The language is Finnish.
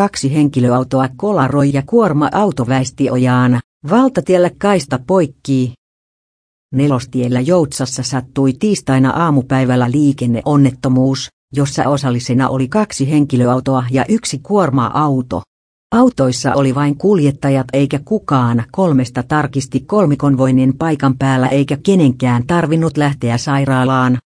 kaksi henkilöautoa kolaroi ja kuorma-auto väisti ojaan, valtatiellä kaista poikki. Nelostiellä Joutsassa sattui tiistaina aamupäivällä liikenneonnettomuus, jossa osallisena oli kaksi henkilöautoa ja yksi kuorma-auto. Autoissa oli vain kuljettajat eikä kukaan kolmesta tarkisti kolmikonvoinnin paikan päällä eikä kenenkään tarvinnut lähteä sairaalaan,